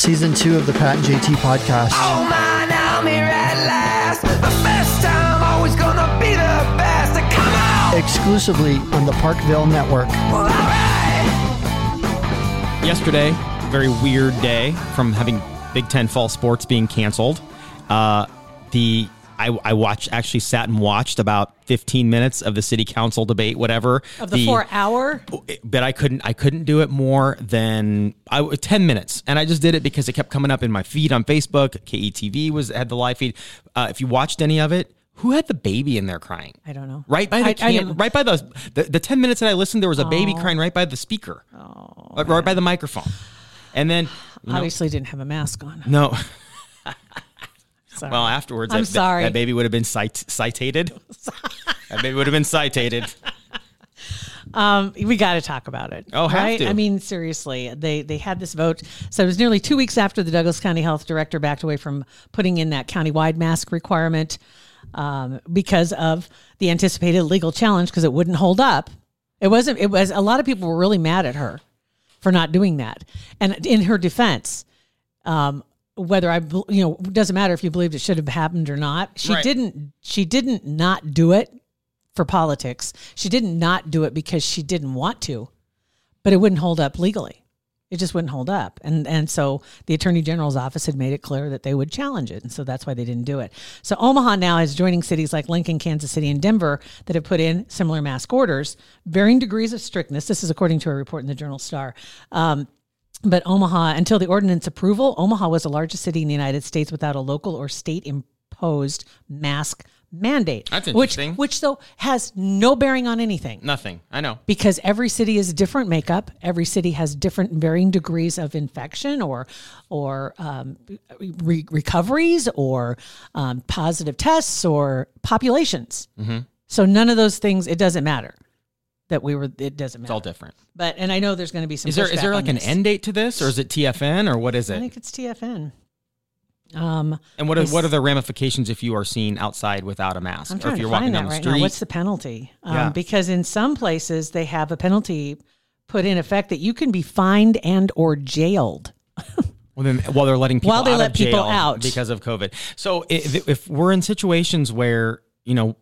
season two of the Pat and JT podcast. Oh man, I'm here at last. The best time, always gonna be the best. Come on! Exclusively on the Parkville Network. Well, alright! yesterday, very weird day from having Big Ten fall sports being canceled. Uh, the I, I watched actually sat and watched about 15 minutes of the city council debate, whatever. Of the, four hour? but I couldn't I couldn't do it more than I 10 minutes. And I just did it because it kept coming up in my feed on Facebook. KETV was had the live feed. Uh, if you watched any of it who had the baby in there crying? I don't know. right by the I- I cam, didn't- right by the, the the 10 minutes that I listened there was a baby crying right by the speaker. Oh, right by the microphone. And then you know, Obviously didn't have a mask on. no Sorry. well afterwards I'm that, that- sorry. that baby would have been cite, citated that baby would have been citated Um, we got to talk about it. Oh, have right? to. I mean, seriously, they they had this vote. So it was nearly two weeks after the Douglas County Health Director backed away from putting in that county-wide mask requirement um, because of the anticipated legal challenge because it wouldn't hold up. It wasn't. It was a lot of people were really mad at her for not doing that. And in her defense, um, whether I, you know, doesn't matter if you believed it should have happened or not. She Right. didn't. She didn't not do it for politics. She didn't not do it because she didn't want to, but it wouldn't hold up legally. It just wouldn't hold up. And and so the attorney general's office had made it clear that they would challenge it. And so that's why they didn't do it. So Omaha now is joining cities like Lincoln, Kansas City, and Denver that have put in similar mask orders, varying degrees of strictness. This is according to a report in the Journal Star. Um, but Omaha, until the ordinance approval, Omaha was the largest city in the United States without a local or state imposed mask mandate. That's which, interesting. Which though has no bearing on anything nothing I know because every city is different makeup. Every city has different varying degrees of infection or or um, re- recoveries or um, positive tests or populations. Mm-hmm. So none of those things. It doesn't matter that we were. It doesn't matter. it's all different But and I know there's going to be some. Is there is there like an this. end date to this, or is it TFN, or what is it? I think it's TFN. Um, And what are what are the ramifications if you are seen outside without a mask, I'm or if you're walking down the right street? now. What's the penalty? Um, Yeah. Because in some places they have a penalty put in effect that you can be fined and or jailed. well, then, while they're letting people While they out let people out. because of COVID. So if, if we're in situations where you know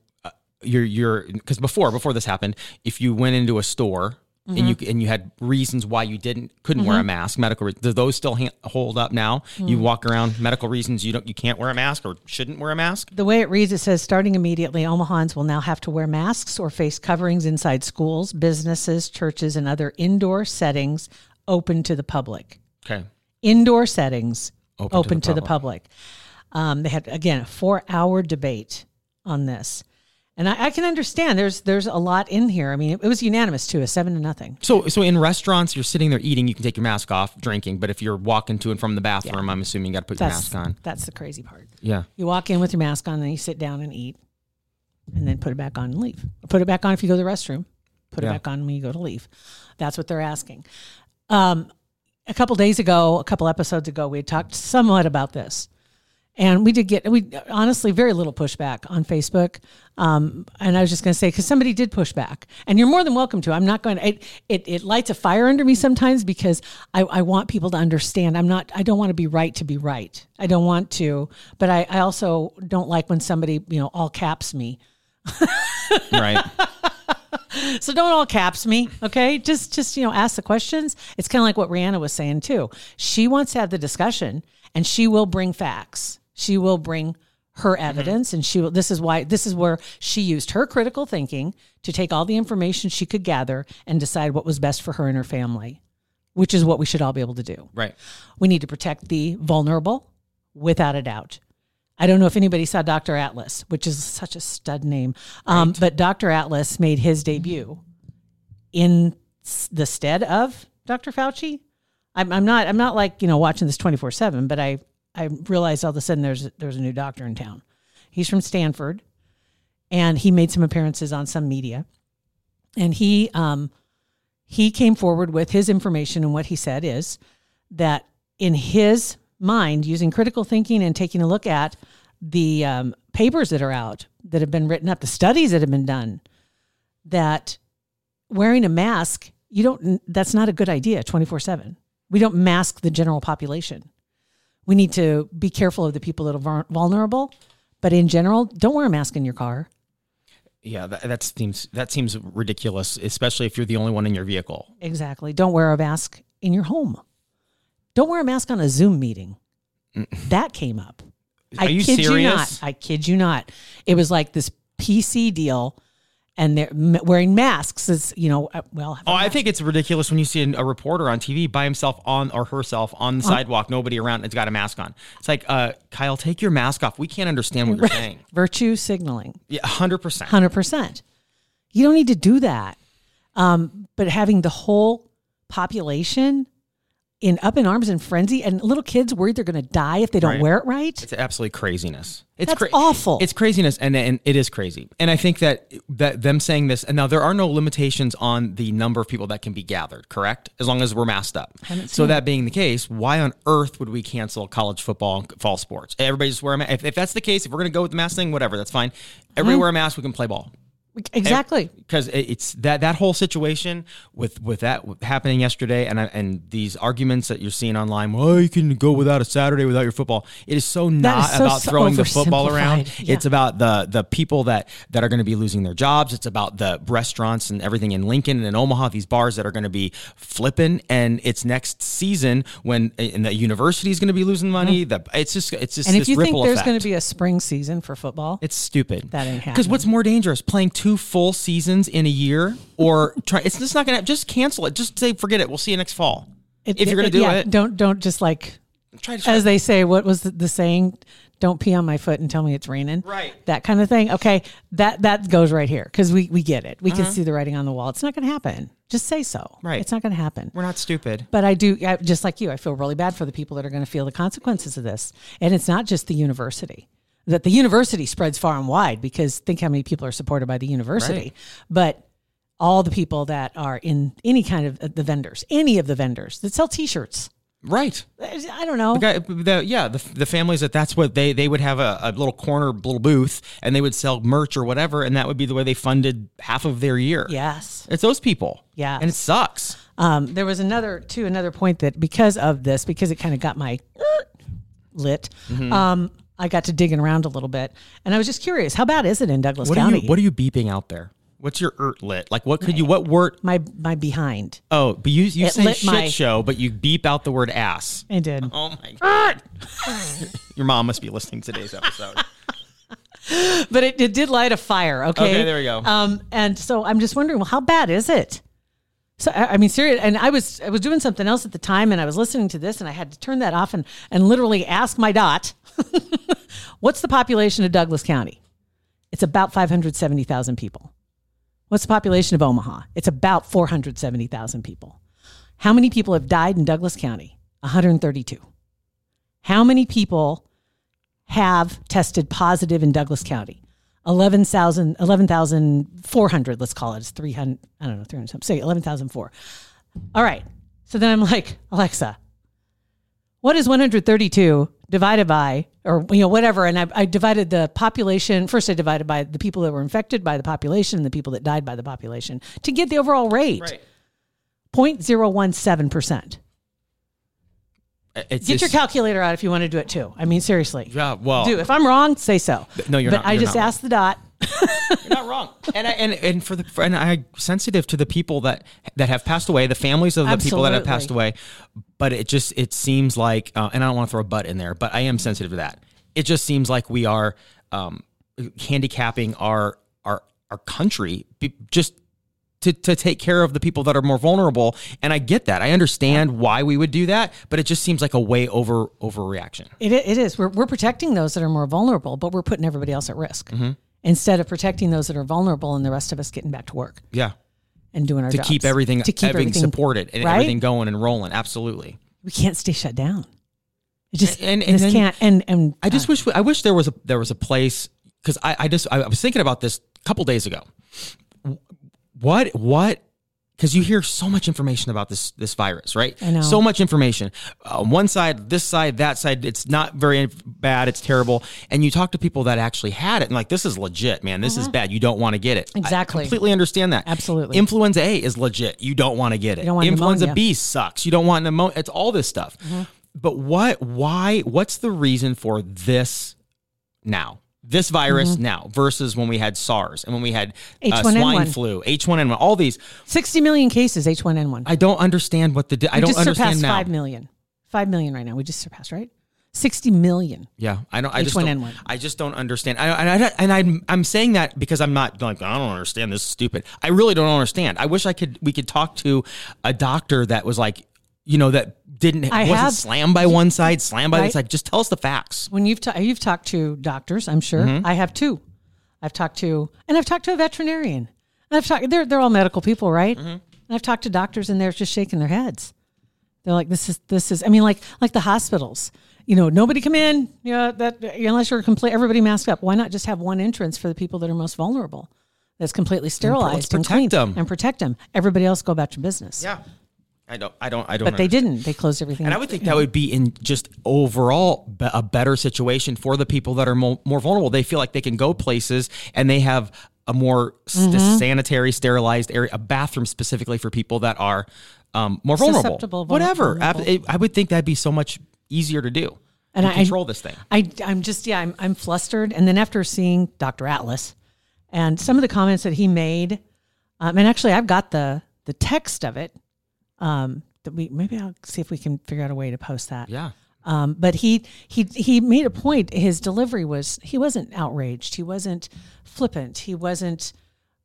you're you're because before before this happened, if you went into a store. And you Mm-hmm. and you had reasons why you didn't couldn't wear a mask, medical. Do those still ha- hold up now? Mm. You walk around medical reasons you don't you can't wear a mask or shouldn't wear a mask. The way it reads, it says starting immediately, Omahans will now have to wear masks or face coverings inside schools, businesses, churches, and other indoor settings open to the public. Okay, Indoor settings Open open, to the to the public. Um, they had again a four-hour debate on this, and I, I can understand. There's there's a lot in here. I mean, it, it was unanimous too, a seven to nothing. So, so in restaurants, you're sitting there eating, you can take your mask off, drinking. But if you're walking to and from the bathroom, I'm assuming you got to put your mask on. that's the crazy part. Yeah. You walk in with your mask on, then you sit down and eat, and then put it back on and leave. Put it back on if you go to the restroom. Put Yeah. it back on when you go to leave. That's what they're asking. Um, a couple days ago, a couple episodes ago, we had talked somewhat about this, and we did get we honestly very little pushback on Facebook. Um, and I was just going to say because somebody did push back, and you're more than welcome to. I'm not going to. It, it it lights a fire under me sometimes because I, I want people to understand. I'm not. I don't want to be right to be right. I don't want to, but I, I also don't like when somebody you know all caps me. Right. So don't all caps me, okay? Just just you know, ask the questions. It's kind of like what Rihanna was saying too. She wants to have the discussion, and she will bring facts. She will bring her evidence, and she will. This is why. This is where she used her critical thinking to take all the information she could gather and decide what was best for her and her family, which is what we should all be able to do. right. We need to protect the vulnerable, without a doubt. I don't know if anybody saw Dr. Atlas, which is such a stud name, um, but Dr. Atlas made his debut in the stead of Dr. Fauci. I'm, I'm not I'm not like you know watching this 24 seven, but I I realized all of a sudden there's there's a new doctor in town. He's from Stanford, and he made some appearances on some media, and he um he came forward with his information and what he said is that in his mind, using critical thinking and taking a look at the um, papers that are out that have been written up, the studies that have been done, that wearing a mask, you don't, that's not a good idea 24 7. We don't mask the general population. We need to be careful of the people that are vulnerable. But in general, don't wear a mask in your car. Yeah, that, that seems that seems ridiculous, especially if you're the only one in your vehicle. Exactly. Don't wear a mask in your home. Don't wear a mask on a Zoom meeting. Mm. That came up. I Are you kid you serious? not. I kid you not. It was like this PC deal, and they're wearing masks. Is you know, uh, well, Oh, I think it's ridiculous when you see a reporter on TV by himself on or herself on the sidewalk, nobody around, it's got a mask on. It's like, uh, Kyle, take your mask off. We can't understand what you're saying. virtue signaling. Yeah, hundred percent. Hundred percent. You don't need to do that. Um, but having the whole population in up in arms and frenzy, and little kids worried they're going to die if they don't Right. wear it right. It's absolutely craziness. It's That's awful. It's craziness, and and it is crazy. And I think that that them saying this, and now there are no limitations on the number of people that can be gathered. Correct, as long as we're masked up. So that being the case, why on earth would we cancel college football and fall sports? Everybody just wear a mask. If, if that's the case, if we're going to go with the mask thing, whatever, that's fine. Everybody Mm-hmm. wear a mask. We can play ball. Exactly. because it's that that whole situation with with that happening yesterday and I, and these arguments that you're seeing online well you can go without a saturday without your football it is so not so- about throwing the football around. Yeah. it's about the the people that that are going to be losing their jobs it's about the restaurants and everything in lincoln and in omaha these bars that are going to be flipping and it's next season when and the university is going to be losing money the it's just it's just. And if this you think there's going to be a spring season for football, It's stupid. That ain't Because what's more dangerous, playing two full seasons in a year, or try? It's just not gonna. Just cancel it. Just say forget it. We'll see you next fall. it- if you're gonna it- do yeah, it, don't don't just like try to. as they say. What was the, the saying? Don't pee on my foot and tell me it's raining. Right. That kind of thing. Okay, that that goes right here because we we get it. We Uh-huh. can see the writing on the wall. It's not going to happen. Just say so. Right. It's not going to happen. We're not stupid. But I do, I, just like you, I feel really bad for the people that are going to feel the consequences of this. And it's not just the university. That the university spreads far and wide because think how many people are supported by the university. Right. But all the people that are in any kind of uh, the vendors, any of the vendors that sell T-shirts. Right. I don't know. Guy- the- yeah, the, the families that that's what they they would have a, a little corner little booth and they would sell merch or whatever, and that would be the way they funded half of their year. Yes. It's those people. Yeah. And it sucks. Um, there was another to another point that because of this, because it kind of got my lit, Mm-hmm. um, I got to digging around a little bit, and I was just curious, how bad is it in Douglas What are County? you What are you beeping out there? What's your ert lit? Like what could you what word? my my behind. Oh, but you you It say lit shit my- show, but you beep out the word ass. I did. Oh my god! Your mom must be listening to today's episode. but it, it did light a fire. Okay. Okay, there we go. Um, and so I'm just wondering, well, how bad is it? So I I mean, serious. And I was I was doing something else at the time, and I was listening to this, and I had to turn that off and and literally ask my dot, "What's the population of Douglas County?" It's about five hundred seventy thousand people. What's the population of Omaha? It's about four hundred seventy thousand people. How many people have died in Douglas County? One hundred thirty-two. How many people have tested positive in Douglas County. 11,000, 11,400, let's call it. It's 300, I don't know, 300 something. Say 11,004. All right. So then I'm like, Alexa, what is 132 divided by, or, you know, whatever. And I, I divided the population. First, I divided by the people that were infected by the population and the people that died by the population to get the overall rate. right. 0.017%. Uh, it's Get your calculator out if you want to do it too. I mean, seriously. Yeah, well, Do. If I'm wrong, say so. No, you're but not- I you're just not wrong. asked the dot. You're not wrong. And I, and and for the and I sensitive to the people that that have passed away, the families of the people that have passed away. But it just it seems like, uh, and I don't want to throw a butt in there, but I am sensitive to that. It just seems like we are um, handicapping our our our country just. To, to take care of the people that are more vulnerable and I get that I understand why we would do that but it just seems like a way over overreaction It, it is. We're, we're protecting those that are more vulnerable, but we're putting everybody else at risk Mm-hmm. Instead of protecting those that are vulnerable and the rest of us getting back to work yeah and doing our to jobs. keep everything to keep everything, supported and right? everything going and rolling absolutely We can't stay shut down. It just And- and, and this can't. And and I just uh, wish I wish there was a there was a place because I, I just I was thinking about this a couple days ago. What what because you hear so much information about this this virus, right? I know. So much information. Uh, one side, this side, that side. It's not very bad. It's terrible. And you talk to people that actually had it, and like, this is legit, man. This is bad. You don't want to get it. I Uh-huh. Exactly. completely understand that. Absolutely. Influenza A is legit. You don't want to get it. don't want Influenza pneumonia. B sucks. You don't want pneumonia. It's all this stuff. but what? Why? What's the reason for this now? This virus Mm-hmm. now versus when we had SARS and when we had uh, H1N1. swine flu, H1N1, all these. 60 million cases, H1N1. I don't understand what the. di- I don't just understand surpassed now. 5 million. 5 million right now. We just surpassed, right? 60 million. Yeah, I don't. I just don't, H1N1. I just don't understand. I, and I and I'm I'm saying that because I'm not like I don't understand. This is stupid. I really don't understand. I wish I could. We could talk to a doctor that was like, you know, that didn't I wasn't have- slammed by one side, slammed by Right. the side. Just tell us the facts. When you've ta- you've talked to doctors, I'm sure. Mm-hmm. I have two. I've talked to and I've talked to a veterinarian. And I've talked they're they're all medical people, right? Mm-hmm. And I've talked to doctors and they're just shaking their heads. They're like this is this is I mean like like the hospitals. You know, nobody come in, you know, that unless you're complete everybody masked up. Why not just have one entrance for the people that are most vulnerable? That's completely sterilized and, protect clean them. and protect them. Everybody else go about your business. Yeah, I don't. I don't. I don't. But they didn't. They closed everything. And I would think that would be in just overall be- a better situation for the people that are mo- more vulnerable. They feel like they can go places and they have a more Mm-hmm. sanitary, sterilized area, a bathroom specifically for people that are um, more vulnerable. Susceptible, Whatever. It- I would think that'd be so much easier to do And and, I- control this thing. I, I'm just, yeah, I'm, I'm flustered. And then after seeing Dr. Atlas and some of the comments that he made, um, and actually I've got the, the text of it. Um, that we, maybe I'll see if we can figure out a way to post that. Yeah. Um, but he, he, he made a point. His delivery was, he wasn't outraged. He wasn't flippant. He wasn't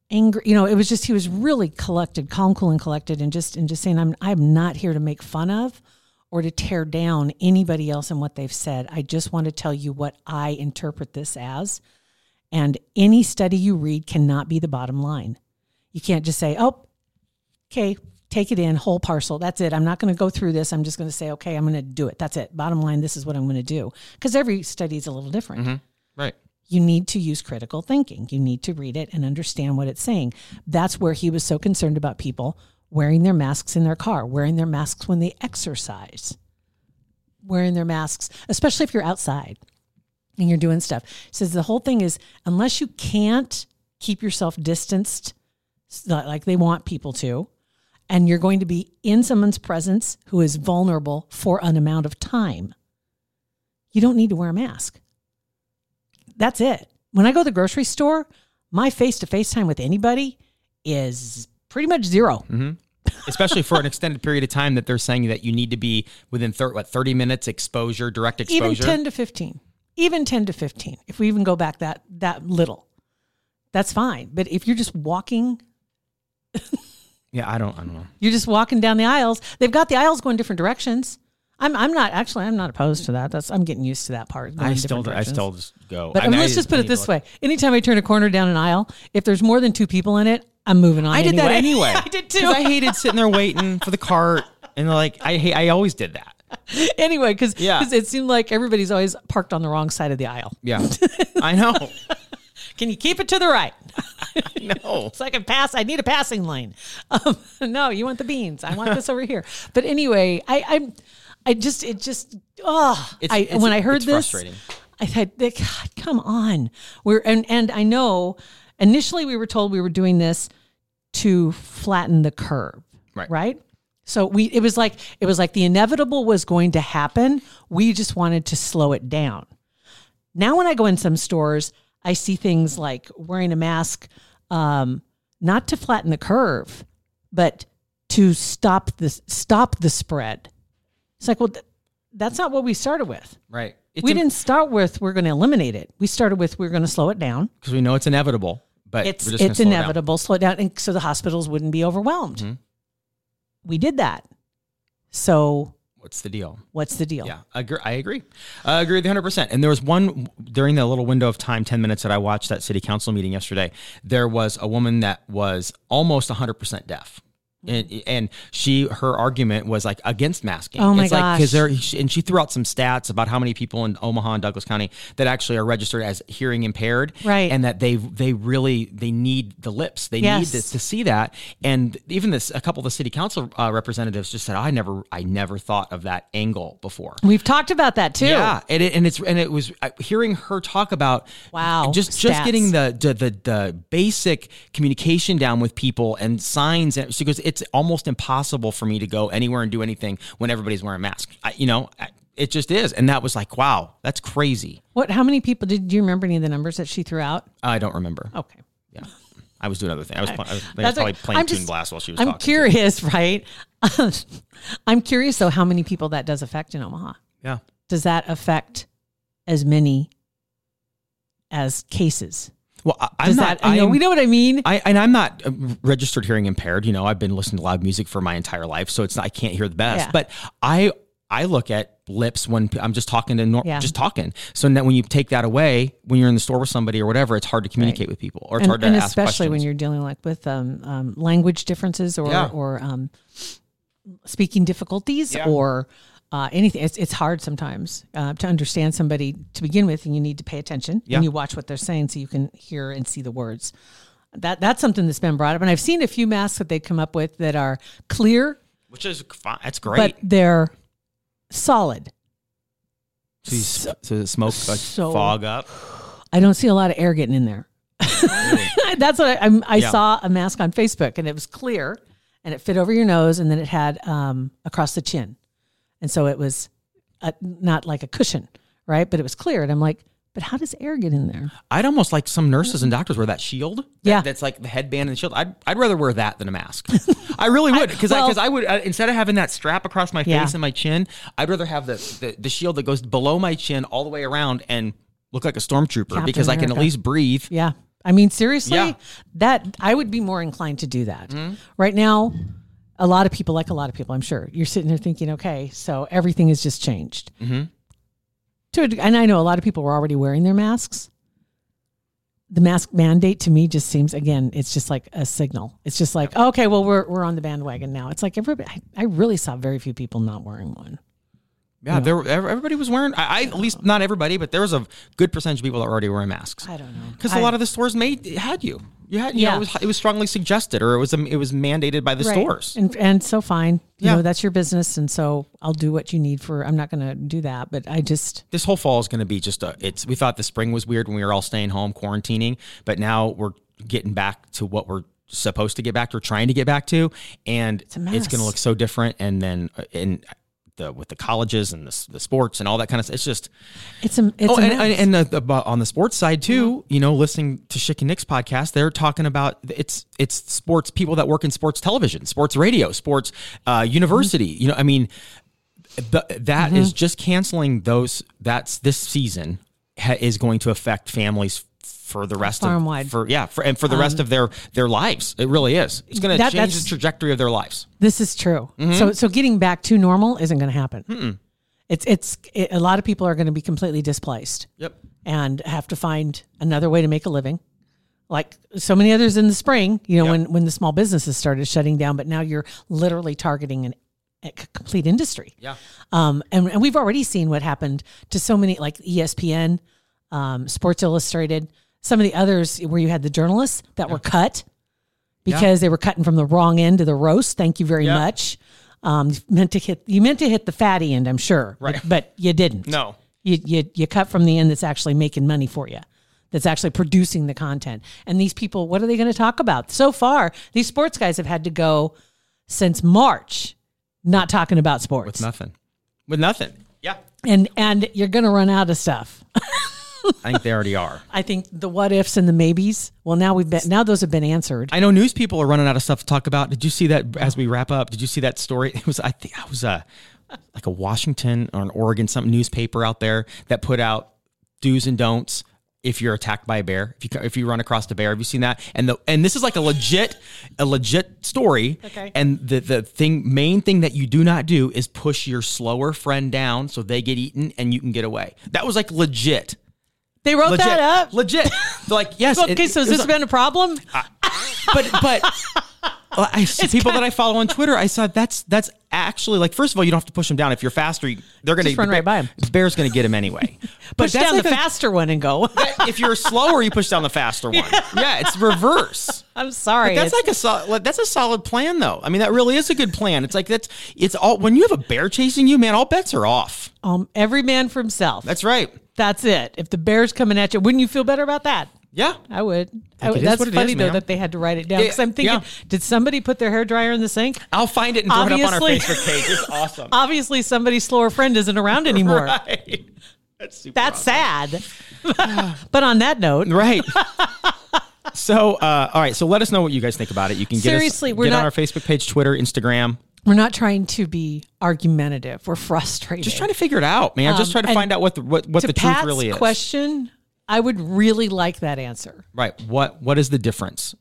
angry. You know, it was just, he was really collected, calm, cool and collected and just, and just saying, I'm, I'm not here to make fun of or to tear down anybody else and what they've said. I just want to tell you what I interpret this as. And any study you read cannot be the bottom line. You can't just say, oh, okay, take it in, whole parcel. That's it. I'm not going to go through this. I'm just going to say, okay, I'm going to do it. That's it. Bottom line, this is what I'm going to do. Because every study is a little different. Mm-hmm. Right. You need to use critical thinking. You need to read it and understand what it's saying. That's where he was so concerned about people wearing their masks in their car, wearing their masks when they exercise, wearing their masks, especially if you're outside and you're doing stuff. He says the whole thing is unless you can't keep yourself distanced like they want people to, and you're going to be in someone's presence who is vulnerable for an amount of time, you don't need to wear a mask. That's it. When I go to the grocery store, my face to face time with anybody is pretty much 0 mm-hmm. Especially for an extended period of time that they're saying that you need to be within thir- what 30 minutes exposure, direct exposure. Even 10 to 15. Even 10 to 15. If we even go back that that little. That's fine. But if you're just walking yeah, I don't I don't know. You're just walking down the aisles. They've got the aisles going different directions. I'm I'm not actually I'm not opposed to that. That's I'm getting used to that part. I still I still just go. But I mean, let's just put it this way: anytime I turn a corner down an aisle, if there's more than two people in it, I'm moving on. I did that anyway. anyway. I did too. I hated sitting there waiting for the cart, and like I hate, I always did that. anyway, because Yeah. it seemed like everybody's always parked on the wrong side of the aisle. Yeah, I know. Can you keep it to the right? No, so I can pass. I need a passing lane. Um, no, you want the beans. I want this over here. But anyway, I, I, I just, it just, oh, It's- I, it's- when I heard it's this, frustrating. I thought, God, come on. We're, and, and I know initially we were told we were doing this to flatten the curve. Right. Right. So we, it was like, it was like the inevitable was going to happen. We just wanted to slow it down. Now, when I go in some stores, I see things like wearing a mask, um, not to flatten the curve, but to stop the stop the spread. It's like, well, th- that's not what we started with. right. It's we didn't start with we're going to eliminate it. We started with we're going to slow it down. because we know it's inevitable, but It's it's slow it inevitable. Slow it down, and so the hospitals wouldn't be overwhelmed. Mm-hmm. We did that. So What's the deal? what's the deal? Yeah, I agree. I agree. I agree with you 100%. And there was one during the little window of time, 10 minutes that I watched that city council meeting yesterday. There was a woman that was almost 100% deaf. And, and she her argument was like against masking. Oh my it's like because gosh. there and she threw out some stats about how many people in Omaha and Douglas County that actually are registered as hearing impaired, Right. And that they they really they need the lips, they Yes. need to, to see that. And even this a couple of the city council uh, representatives just said, I never I never thought of that angle before. We've talked about that too. Yeah, and it, and it's and it was uh, hearing her talk about Wow, just just getting the, the the the basic communication down with people and signs and she goes it's it's almost impossible for me to go anywhere and do anything when everybody's wearing masks. I, you know, I, it just is. And that was like, wow, that's crazy. What? How many people did do you remember any of the numbers that she threw out? I don't remember. Okay. Yeah. I was doing other things. I was, I was, I was probably okay. playing I'm Toon just- Blast while she was I'm talking. curious, right? I'm curious though how many people that does affect in Omaha. Yeah. Does that affect as many as cases? Well, I, I'm Does not. that? I know we know what I mean. I and I'm not uh, registered hearing impaired. You know, I've been listening to loud music for my entire life, so it's not, I can't hear the best. Yeah. But I I look at lips when I'm just talking to nor- Yeah. just talking. So now when you take that away, when you're in the store with somebody or whatever, it's hard to communicate with people, or it's and, hard to and ask especially when you're dealing like with um, um, language differences or Yeah. or um, speaking difficulties Yeah. or uh, anything. It's, it's hard sometimes uh, to understand somebody to begin with, and you need to pay attention Yeah. and you watch what they're saying so you can hear and see the words. That that's something that's been brought up, and I've seen a few masks that they've come up with that are clear, which is fine. That's great. but they're solid. so, so the smoke like so- fog up. I don't see a lot of air getting in there. That's what I, I'm, I Yeah. saw a mask on Facebook, and it was clear, and it fit over your nose, and then it had um, across the chin, and so it was a, not like a cushion, right? But it was clear, and I'm like, but how does air get in there? I'd almost like some nurses and doctors wear that shield. that- Yeah. that's like the headband and the shield. I'd, I'd rather wear that than a mask. I really would because well- because I, would uh, instead of having that strap across my face Yeah. and my chin, I'd rather have the, the the shield that goes below my chin all the way around and look like a stormtrooper Captain because I can at least breathe. Yeah, I mean seriously, Yeah. that I would be more inclined to do that. Mm-hmm. Right now, a lot of people, like a lot of people, I'm sure, you're sitting there thinking, okay, so everything has just changed. Mm-hmm. to and I know a lot of people were already wearing their masks. The mask mandate to me just seems again, it's just like a signal. It's just like, okay, well, we're we're on the bandwagon now. It's like everybody. I, I really saw very few people not wearing one. Yeah, there everybody was wearing. I, I at least not everybody, but there was a good percentage of people that were already wearing masks. I don't know because a lot of the stores made had you. You had, you Yeah. know, it was, it was strongly suggested, or it was it was mandated by the Right. stores. and and so fine. You Yeah. know that's your business, and so I'll do what you need for. I'm not going to do that, but I just this whole fall is going to be just a it's we thought the spring was weird when we were all staying home quarantining but now we're getting back to what we're supposed to get back to or trying to get back to and it's, a going to look so different and then uh, in the with the colleges and the, the sports and all that kind of stuff it's just it's a it's oh a and, and, and the, the, on the sports side too you know listening to Schick and Nick's podcast they're talking about it's it's sports people that work in sports television sports radio sports uh, university you know I mean the, that is just canceling those. That's this season ha, is going to affect families for the rest Farm-wide. of for yeah for, and for the rest of their their lives. It really is. It's going to That- change the trajectory of their lives. This is true. Mm-hmm. So so getting back to normal isn't going to happen. It's it's it, a lot of people are going to be completely displaced Yep. and have to find another way to make a living. Like so many others in the spring, you know, Yep. when when the small businesses started shutting down, but now you're literally targeting an complete industry. Yeah. Um, and, and we've already seen what happened to so many like ESPN, um, Sports Illustrated, some of the others where you had the journalists that were cut because they were cutting from the wrong end of the roast. Thank you very much. Um, you meant to hit you meant to hit the fatty end, I'm sure, Right. but, but you didn't. No. You, you you cut from the end that's actually making money for you. That's actually producing the content. And these people, what are they going to talk about? So far, these sports guys have had to go since March not talking about sports. With nothing. With nothing. Yeah. and and you're going to run out of stuff. I think they already are. I think the what ifs and the maybes. Well, now we've been now those have been answered. I know news people are running out of stuff to talk about. Did you see that as we wrap up? Did you see that story? It was I think I was a like a Washington or an Oregon some newspaper out there that put out do's and don'ts if you're attacked by a bear. If you if you run across a bear, have you seen that? And the and this is like a legit a legit story. Okay. And the the thing main thing that you do not do is push your slower friend down so they get eaten and you can get away. That was like legit. They wrote Legit. that up. Legit. They're like, yes. Okay, it- so has this a- been a problem? but but well, I see people that I follow on Twitter. I saw that's that's actually like first of all, you don't have to push them down. If you're faster, they're gonna Just run the right by. The bear's gonna get him anyway. But Push down like the a- faster one and go. if you're slower, you push down the faster one. Yeah, it's reverse. I'm sorry. That's like a solid. That's a solid plan, though. I mean, that really is a good plan. It's like that's. It's all when you have a bear chasing you, man. All bets are off. um, every man for himself. That's right. That's it. If the bear's coming at you, wouldn't you feel better about that? Yeah, I would. I would. That's funny is, though ma'am. that they had to write it down because I'm thinking, yeah. did somebody put their hair dryer in the sink? I'll find it and throw it up on our Facebook page. It's awesome. Obviously, somebody's slower friend isn't around anymore. right. That's super That's awesome. sad. but on that note, Right. so, uh, all right. So let us know what you guys think about it. You can get Seriously, us, we're get on not- our Facebook page, Twitter, Instagram. We're not trying to be argumentative. We're frustrated. Just trying to figure it out, man. just trying to um, find out what the what, what the Pat's truth really is. question, I would really like that answer. Right. What what is the difference?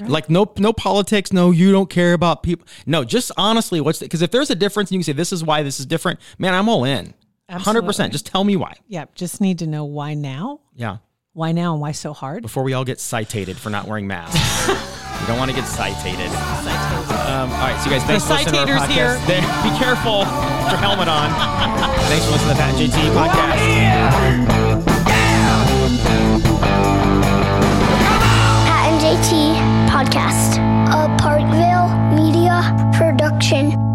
Like no no politics, no you don't care about people. No, just honestly, what's because if there's a difference and you can say this is why this is different, man, I'm all in. Hundred percent. Just tell me why. Yeah, just need to know why now. Yeah. Why now and why so hard? Before we all get cited for not wearing masks. you don't want to get cited. Um, all right, so you guys, thanks The for listening to our citators here. There, be careful. Put your helmet on. thanks for listening to the Pat and JT podcast. Pat and JT Podcast, a Parkville Media Production.